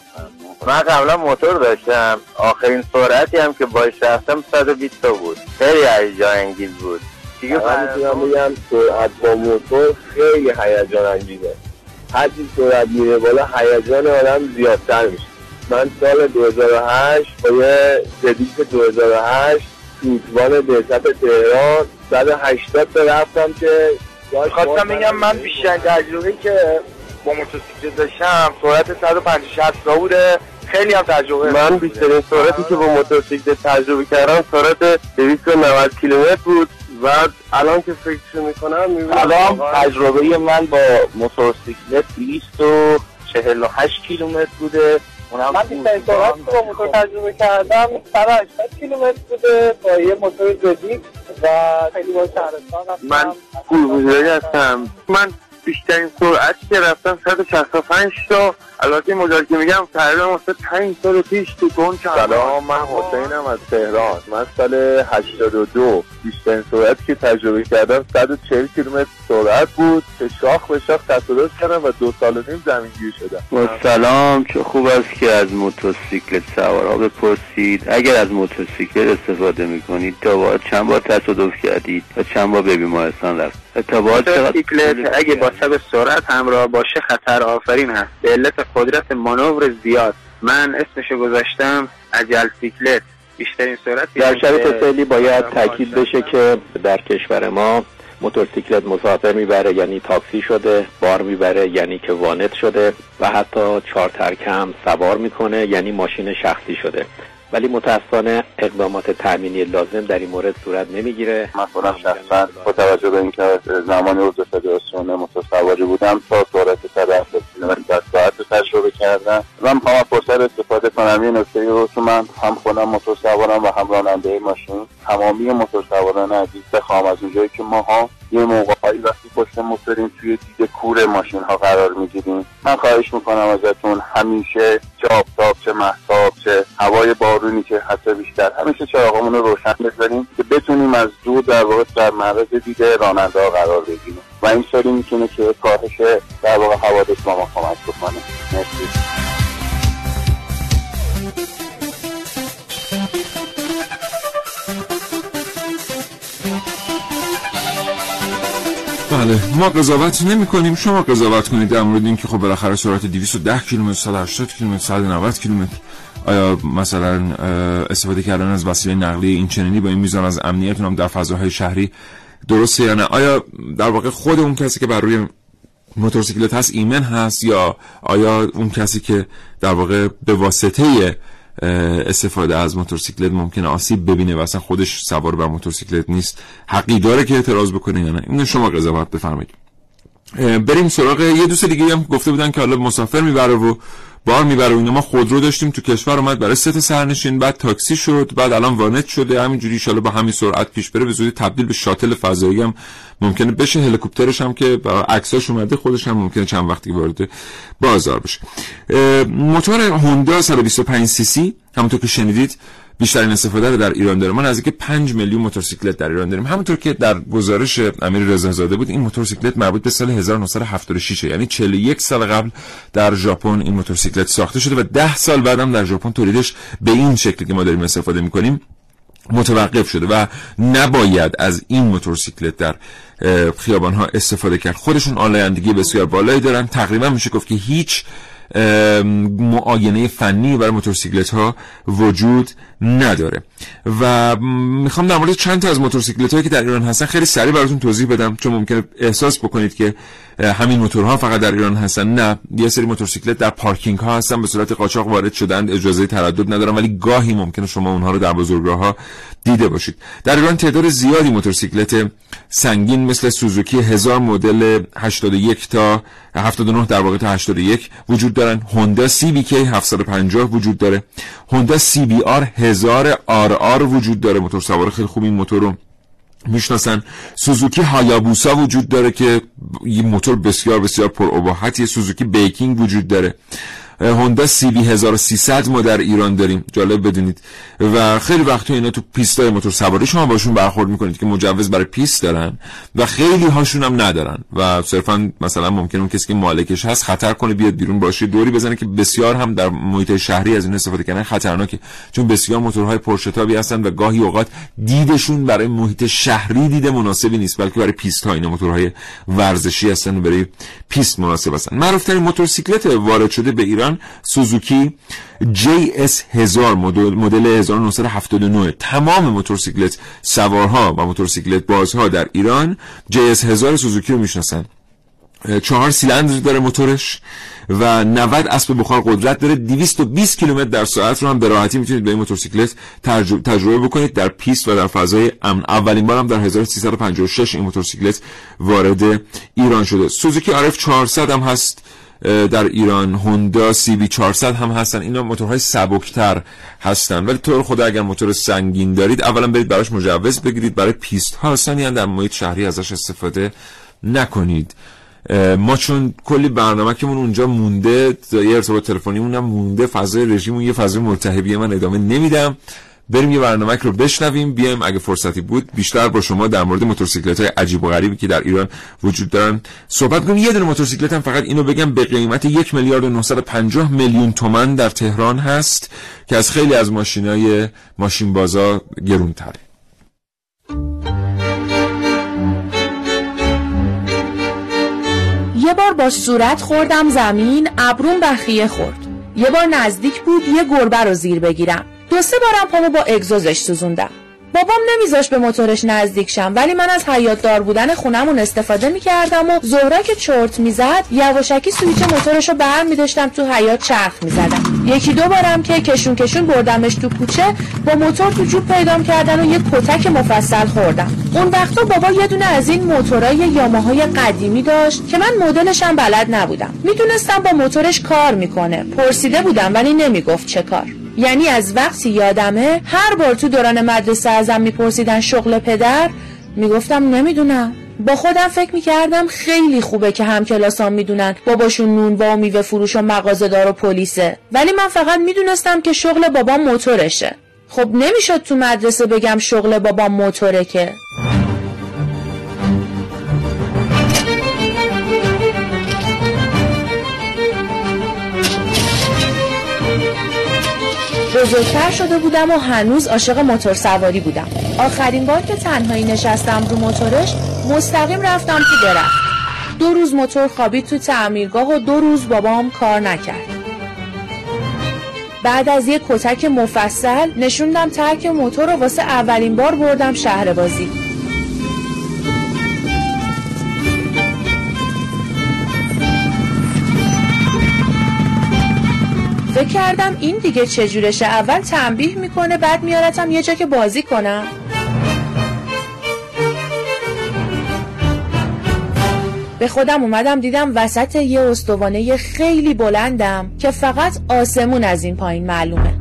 من قبلا موتور داشتم. آخرین سرعتی هم که باش رفتم 120 تا بود. خیلی هیجان انگیز بود. دیگه می‌تونم بگم سرعت با موتور خیلی هیجان انگیزه. هرچی سرعت میره بالا هیجان آدم زیادتر میشه. من سال 2008 با یه جدید 2008 توتوان دهسط تهران 180 تا رفتم که خواستم بگم من بیشتر تجربه که با موتورسیکلت داشتم سرعت 150 تا بوده. خیلی هم تجربه من بیشترین سرعتی که با موتورسیکلت تجربه کردم سرعت 290 کیلومتر بود و الان که فکر می‌کنم الان تجربه من با موتورسیکلت 248 کیلومتر بوده. من بیشترین سرعت با موتور تجربه کردم 180 کیلومتر بوده با یه موتور جدید و خیلی با شهرستان من پولگوزاری هستم. من بیشترین سرعت که رفتم 165 تا البته این مجال که میگم تقریبا واسه 5 سال پیش تو گون سلام من حسینم از تهران. من سال 82 بیشترین سرعتی که تجربه کردم 140 کیلومتر سرعت بود که شاخ به شاخ تصادف کردم و دو سال و نیم زمینگیر شدم. با سلام چه خوب است که از موتورسیکلت سوارا بپرسید. اگر از موتورسیکلت استفاده می‌کنید تا چند بار تصادف کردید و چند بار به بیمارستان رفت؟ موتورسیکلت اگه با سب سرعت همراه باشه خطر آفرین هست. به علت قدرت مانور زیاد. من اسمشو گذاشتم عجل سیکلت بیشترین سرعت در شرایط فعلی باید تاکید بشه که در کشور ما موتورسیکلت مسافر می‌بره یعنی تاکسی شده بار می‌بره یعنی که وانت شده و حتی چهار ترکم سوار می‌کنه یعنی ماشین شخصی شده. ولی متاسفانه اقدامات تأمینی لازم در این مورد صورت نمی‌گیره. خودم شخصا با توجه به اینکه زمانی عضو فدراسیون موتورسواری بودم تا سرعت 170 کیلومتر ساعت تجربه کردم و می‌خوام فرصت استفاده کنم. یه نکته رو که من هم خودم موتورسوارم و هم راننده ماشین تمامی موتورسواران عزیز بخوام از اونجایی که ما ها یه موقع هایی وقتی پشت توی دید کور ماشین ها قرار می‌گیریم من خواهش می‌کنم ازتون همیشه چه آفتاب چه محتاب چه هوای بارونی که حتی بیشتر همیشه چراغمون رو روشن بذاریم که بتونیم از دور در واقع در معرض دید راننده ها قرار بگیریم و این سری می‌تونه که کاهش در واقع حوادث ما کمک بکنه. مرسی. بله. ما قضاوت نمی کنیم شما قضاوت کنید در مورد اینکه خب بالاخره سرعت 210 کیلومتر 180 کیلومتر 190 کیلومتر. آیا مثلا استفاده کردن از وسیله نقلیه این چنینی با این میزان از امنیت هم در فضاهای شهری درسته یا نه؟ آیا در واقع خود اون کسی که بر روی موتورسیکلت هست ایمن هست یا آیا اون کسی که در واقع به واسطه استفاده از موتورسیکلت ممکنه آسیب ببینه و اصلا خودش سوار بر موتورسیکلت نیست. حقی داره که اعتراض بکنه یا نه؟ این شما قضاوت بفرمایید. بریم سراغ یه دوست دیگه هم گفته بودن که حالا مسافر می‌بره و بار می‌بره و ما خودرو داشتیم تو کشور اومد برای ست سرنشین بعد تاکسی شد بعد الان وانت شده. همینجوری ان با همین سرعت پیش بره به زودی تبدیل به شاتل فضایی هم ممکنه بشه. هلیکوپترش هم که عکساش اومده خودش هم ممکنه چند وقتی وارد بازار بشه. موتور هوندا 125 سی سی همونطور که شنیدید بیشترین استفاده رو در ایران داره ما نزدیک 5 میلیون موتورسیکلت در ایران داریم. همونطور که در گزارش امیر رضازاده بود این موتورسیکلت مربوط به سال 1976 یعنی 41 سال قبل در ژاپن این موتورسیکلت ساخته شده و 10 سال بعدم در ژاپن تولیدش به این شکلی که ما داریم استفاده می‌کنیم متوقف شده و نباید از این موتورسیکلت در خیابان ها استفاده کرد. خودشون آلایندگی بسیار بالایی دارن. تقریبا میشه گفت که هیچ معاینه فنی برای موتورسیکلت ها وجود نداره. و می‌خوام در مورد چند تا از موتورسیکلت هایی که در ایران هستن خیلی سریع براتون توضیح بدم چون ممکنه احساس بکنید که همین موتورها فقط در ایران هستن. نه یه سری موتورسیکلت در پارکینگ ها هستن به صورت قاچاق وارد شدن اجازه تردد ندارن ولی گاهی ممکنه شما اونها رو در بزرگراه ها دیده باشید. در ایران تعداد زیادی موتورسیکلت سنگین مثل سوزوکی هزار مدل 81 تا 79 در واقع تا 81 وجود دارن. هوندا CB K 750 وجود داره. هوندا CBR هزار RR وجود داره. موتور سوار خیلی خوب این موتور رو می‌شناسن. سوزوکی هایابوسا وجود داره که یه موتور بسیار بسیار پر سوزوکی B-King وجود داره. هوندا CB 1300 ما در ایران داریم. جالب بدونید. و خیلی وقت اینا تو پیستای موتور سواری شما باشون برخورد می‌کنید که مجوز برای پیست دارن و خیلی هاشون هم ندارن. و صرفا مثلا ممکن اون کسی که مالکش هست خطر کنه بیاد بیرون باشه دوری بزنه که بسیار هم در محیط شهری از این استفاده کردن خطرناکه. چون بسیار موتورهای پرشتابی هستن و گاهی اوقات دیدشون برای محیط شهری دید مناسبی نیست بلکه برای پیست ها اینا موتورهای ورزشی هستن برای پیست مناسب هستن. معروف موتورسیکلت وارد شده به ایران سوزوکی JS 1000 مدل 1979 تمام موتورسیکلت سوارها و موتورسیکلت بازها در ایران JS 1000 سوزوکی رو می‌شناسن. چهار سیلندر داره موتورش و 90 اسب بخار قدرت داره. 220 کیلومتر در ساعت رو هم به راحتی می‌تونید به این موتورسیکلت تجربه بکنید. در پیست و در فضای امن. اولین بار هم در 1356 این موتورسیکلت وارد ایران شده. سوزوکی RF 400 هم هست. در ایران هوندا CB 400 هم هستن. اینا موتورهای سبکتر هستن. ولی طور خود اگر موتور سنگین دارید اولا برید براش مجوز بگیرید. برای پیست ها هستن یعنی در محیط شهری ازش استفاده نکنید. ما چون کلی برنامه که من اونجا مونده یه ارتباط تلفنی هم مونده فضای رژیمون یه فضای ملتهبیه من ادامه نمیدم. بریم یه برنامه رو بشنویم. بیایم اگه فرصتی بود بیشتر با شما در مورد موتورسیکلت های عجیب و غریبی که در ایران وجود دارن صحبت کنیم. یه دونه موتورسیکلت هم فقط اینو بگم به قیمت یک میلیارد و 950 میلیون تومن در تهران هست که از خیلی از ماشینای ماشین بازا گرون تره یه بار با صورت خوردم زمین ابروم بخیه خورد. یه بار نزدیک بود یه گربه رو زیر بگیرم. دو سه بارم پامو با اگزوزش سوزوندم. بابام نمیذاش به موتورش نزدیک شم ولی من از حیات دار بودن خونمون استفاده می‌کردم و زهرا که چرت می‌زد یواشکی سویچ موتورش رو بر میداشتم تو حیات چرخ می‌زدم. یکی دو بارم که کشون کشون بردمش تو کوچه با موتور تو جوب پیدام کردن و یه کتک مفصل خوردم. اون وقتا بابا یه دونه از این موتورای یاماهای قدیمی داشت که من مدلشم بلد نبودم. می‌دونستم با موتورش کار می‌کنه. پرسیده بودم ولی نمی‌گفت چه کار. یعنی از وقتی یادمه هر بار تو دوران مدرسه ازم میپرسیدن شغل پدر می‌گفتم نمی‌دونم. با خودم فکر می‌کردم خیلی خوبه که هم کلاسام می‌دونن باباشون نون و میوه فروش و مغازه دار و پلیسه. ولی من فقط می‌دونستم که شغل بابام موتورشه. خب نمی‌شد تو مدرسه بگم شغل بابام موتوره که. بزرگتر شده بودم و هنوز عاشق موتور سواری بودم. آخرین بار که تنهایی نشستم رو موتورش مستقیم رفتم تو درخت. دو روز موتور خوابید تو تعمیرگاه و دو روز بابام کار نکرد. بعد از یک کتک مفصل نشوندم ترک موتور رو واسه اولین بار بردم شهر بازی. کردم. این دیگه چجورشه اول تنبیه می‌کنه بعد میارتم یه جا که بازی کنم. به خودم اومدم دیدم وسط یه استوانه خیلی بلندم که فقط آسمون از این پایین معلومه.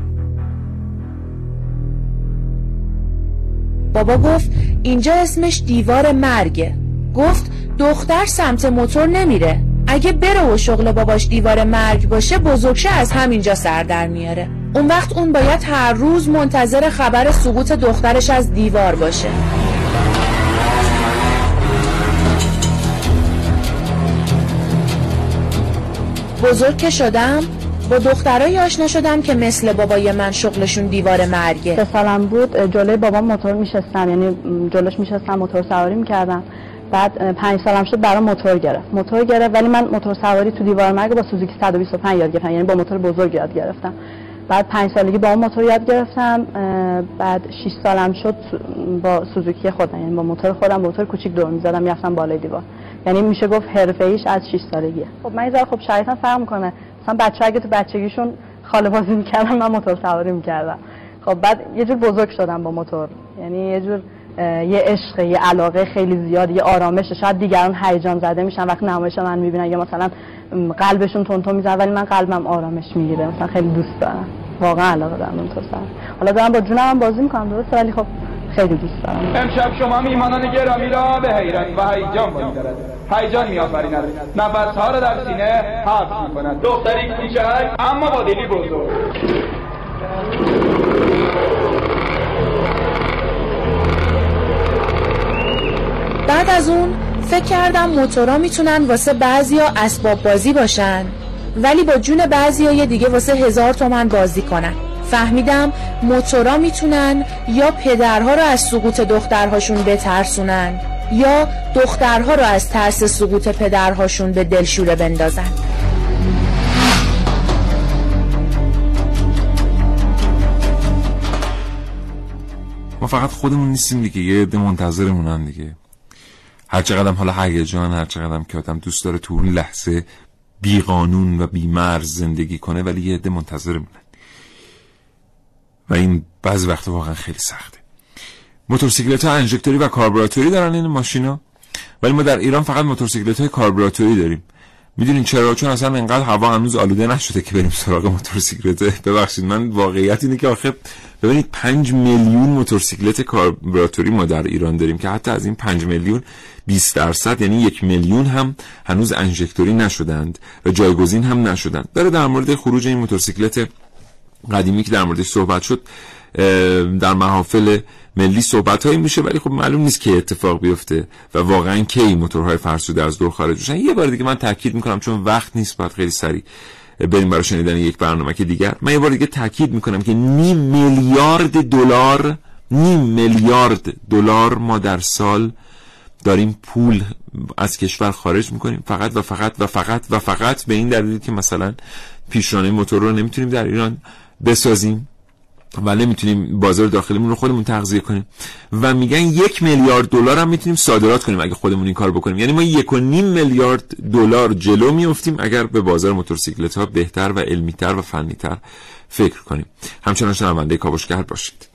بابا گفت اینجا اسمش دیوار مرگه. گفت دختر سمت موتور نمیره. اگه بره و شغل باباش دیوار مرگ باشه بزرگشه از همینجا سر در میاره. اون وقت اون باید هر روز منتظر خبر سقوط دخترش از دیوار باشه. بزرگ که شدم با دخترایی آشنا شدم که مثل بابای من شغلشون دیوار مرگه. سه سالم بود جلوی بابام موتور میشستم یعنی جلوش میشستم موتور سواری می‌کردم. بعد پنج سالم شد برام موتور گرفت. موتور گرفت ولی من موتور سواری تو دیوار مرگ با سوزوکی 125 یاد گرفتم. یعنی با موتور بزرگ یاد گرفتم. بعد پنج سالگی با موتور یاد گرفتم. بعد 6 سالم شد با سوزوکی خودم. یعنی با موتور خودم موتور کوچیک دور می‌زدم می‌رفتم بالای دیوار. یعنی میشه گفت حرفه ایش از 6 سالگیه. خب من خب شرایطم فرق می‌کنه. مثلا بچه اگه تو بچگیشون خاله بازی می‌کردن من موتور سواری می‌کردم. خب بعد یه جور بزرگ شدم با موتور. یعنی یه جور یه عشق یه علاقه خیلی زیاد یه آرامش. شاید دیگران هیجان زده میشن وقتی نمایش من می‌بینن یا مثلا قلبشون تون می‌زنه ولی من قلبم آرامش می‌گیره. مثلا خیلی دوست دارم. واقعا علاقه دارم اون سر. حالا دارم با جونم هم بازی می‌کنم درسته؟ ولی خب خیلی دوست دارم. امشب شما میهمانان گرامی را به حیرت و هیجان میدارد هیجان میآفریند. نفسها را در سینه حبس می‌کند. دختری کوچک اما با دلی بزرگ. بعد از اون فکر کردم موتورا می‌تونن واسه بعضیا اسباب بازی باشن. ولی با جون بعضیا دیگه واسه هزار تومن بازی کنن. فهمیدم موتورا می‌تونن یا پدرها رو از سقوط دخترهاشون بترسونن یا دخترها رو از ترس سقوط پدرهاشون به دلشوره بندازن. ما فقط خودمون نیستیم دیگه یه عده منتظرمونن دیگه. هر چقدر حالا هیجان هر چقدر که آدم دوست داره تو اون لحظه بی قانون و بی مرز زندگی کنه ولی یه عده منتظر مونن و این بعض وقت واقعا خیلی سخته. موتورسیکلت ها انژکتوری و کاربراتوری دارن این ماشینا ولی ما در ایران فقط موتورسیکلت های کاربراتوری داریم. می‌دونین چرا؟ چون اصلا انقدر هوا هنوز آلوده نشده که بریم سراغ موتورسیکلت. ببخشید من واقعیت اینه که آخه ببینید 5 میلیون موتورسیکلت کاربراتوری ما در ایران داریم که حتی از این 5 میلیون 20 درصد یعنی یک میلیون هم هنوز انژکتوری نشدند و جایگزین هم نشدند. داره در مورد خروج این موتورسیکلت قدیمی که در موردش صحبت شد در محافل ملی صحبت هایی میشه ولی خب معلوم نیست که اتفاق بیفته و واقعا کی موتورهای فرسوده از دور خارج بشن. یه بار دیگه من تاکید می‌کنم چون وقت نیست باید خیلی سریع بریم برای شنیدن یک برنامه که دیگر. من یه بار دیگه تاکید می‌کنم که نیم میلیارد دلار نیم میلیارد دلار ما در سال داریم پول از کشور خارج می‌کنیم. فقط و فقط و فقط و فقط به این دلیل که مثلا پیشرانه موتور رو نمی‌تونیم در ایران بسازیم. و نمی‌تونیم بازار داخلیمون رو خودمون تغذیه کنیم. و میگن یک میلیارد دلار هم می‌تونیم صادرات کنیم اگه خودمون این کار بکنیم. یعنی ما یک و نیم میلیارد دلار جلو میفتیم اگر به بازار موتورسیکلت ها بهتر و علمیتر و فنیتر فکر کنیم. همچنان شنونده کاوشگر باشید.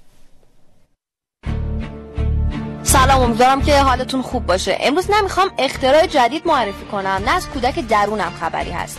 سلام امیدوارم که حالتون خوب باشه. امروز نمی‌خوام اختراع جدید معرفی کنم. نه از کودک درونم خبری هست.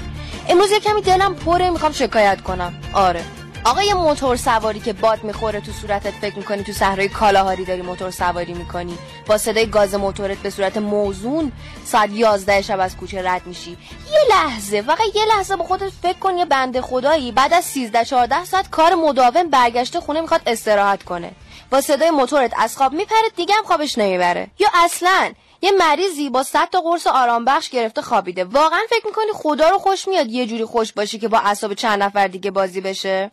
امروز یه کمی دلم پره می‌خوام شکایت کنم. آره. آقا یه موتور سواری که باد می‌خوره تو صورتت فکر می‌کنی تو صحرای کالاهاری داری موتور سواری می‌کنی؟ با صدای گاز موتورت به صورت موزون ساعت 11 شب از کوچه رد میشی. یه لحظه فقط یه لحظه با خودت فکر کن یه بنده خدایی. بعد از 13 14 ساعت کار مداوم برگشته خونه می‌خواد استراحت کنه. با صدای موتورت از خواب میپره دیگه هم خوابش نمی‌بره. یا اصلا یه مریضی با صد تا قرص آرام بخش گرفته خوابیده. واقعا فکر می‌کنی خدا رو خوش میاد یه جوری خوش باشی که با اعصاب چند نفر دیگه بازی بشه؟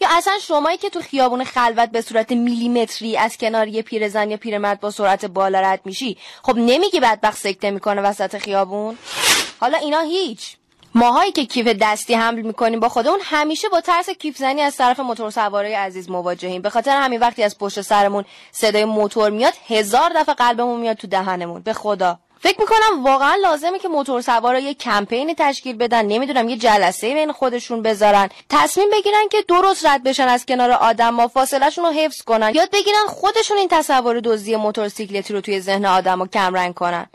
یا اصلا شمایی که تو خیابون خلوت به صورت میلیمتری از کنار یه پیرزن یا پیرمرد با سرعت بالا رد میشی خب نمیگی بدبخت سکته می‌کنه وسط خیابون؟ حالا اینا هیچ. ماهایی که کیف دستی حمل می‌کنیم با خودمون همیشه با ترس کیف زنی از طرف موتور سوارای عزیز مواجهیم. به خاطر همین وقتی از پشت سرمون صدای موتور میاد هزار دفعه قلبمون میاد تو دهنمون. به خدا. فکر می‌کنم واقعا لازمه که موتور سوارا یه کمپینی تشکیل بدن. نمی‌دونم یه جلسه بین خودشون بذارن. تصمیم بگیرن که درست رد بشن از کنار آدم ها فاصلهشون رو حفظ کنن. یاد بگیرن خودشون این تصور دزدی موتورسیکلتی رو توی ذهن آدم رو کمرنگ کنن.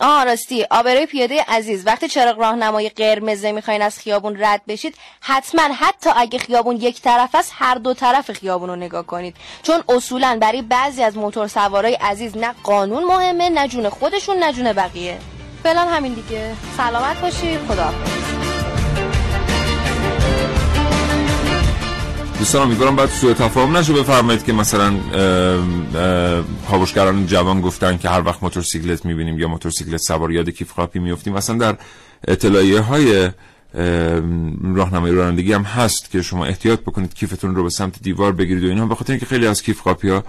آه راستی. آبروی پیاده عزیز وقتی چراغ راهنمای قرمزه می‌خواین از خیابون رد بشید حتما حتی اگه خیابون یک طرف است هر دو طرف خیابون رو نگاه کنید. چون اصولا برای بعضی از موتور سوارای عزیز نه قانون مهمه نه جون خودشون نه جون بقیه. فعلا همین دیگه. سلامت باشید. خداحافظ. دوستان امیدوارم بعد سوء تفاهم نشه. بفرمایید که مثلا کاوشگران جوان گفتن که هر وقت موتورسیکلت می‌بینیم یا موتورسیکلت سوار یاد کیف خاپی میفتیم مثلا در اطلاعیه های راهنمای رانندگی هم هست که شما احتیاط بکنید کیفتون رو به سمت دیوار بگیرید و اینا به خاطر اینکه خیلی از کیف خاپی ها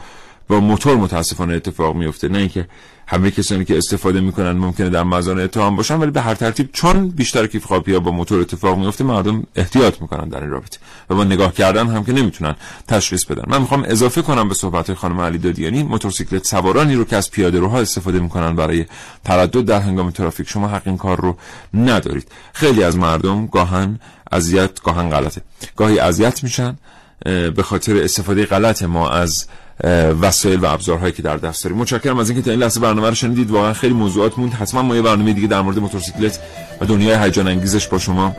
با موتور متاسفانه اتفاق میفته. نه اینکه همه کسانی که استفاده می‌کنن ممکنه در مزان اتهام باشن ولی به هر ترتیب چون بیشتر کیف ها با موتور اتفاق میفته مردم احتیاط می‌کنن در این رابطه و با نگاه کردن هم که نمی‌تونن تشخیص بدن. من می‌خوام اضافه کنم به صحبت خانم علی دادیانی. موتورسیکلت سوارانی رو که از پیاده روها استفاده می‌کنن برای تردد در هنگام ترافیک. شما حق این کار رو ندارید. خیلی از مردم گاهن اذیت گاهن غلطه. گاهی اذیت میشن به خاطر استفاده غلط ما از وسایل و ابزارهایی که در دست داریم. متشکرم از اینکه تا این لحظه برنامه رو شنیدید. واقعا خیلی موضوعات موند. حتما ما یه برنامه دیگه در مورد موتورسیکلت و دنیای هیجان انگیزش با شما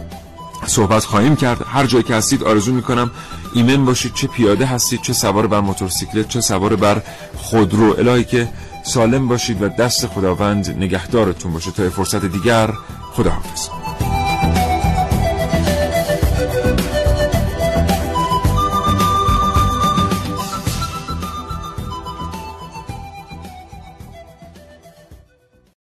صحبت خواهیم کرد. هر جایی که هستید آرزو می‌کنم ایمن باشید. چه پیاده هستید چه سوار بر موتورسیکلت چه سوار بر خودرو. الهی که سالم باشید و دست خداوند نگهدارتون باشه. تا فرصت دیگر خداحافظ.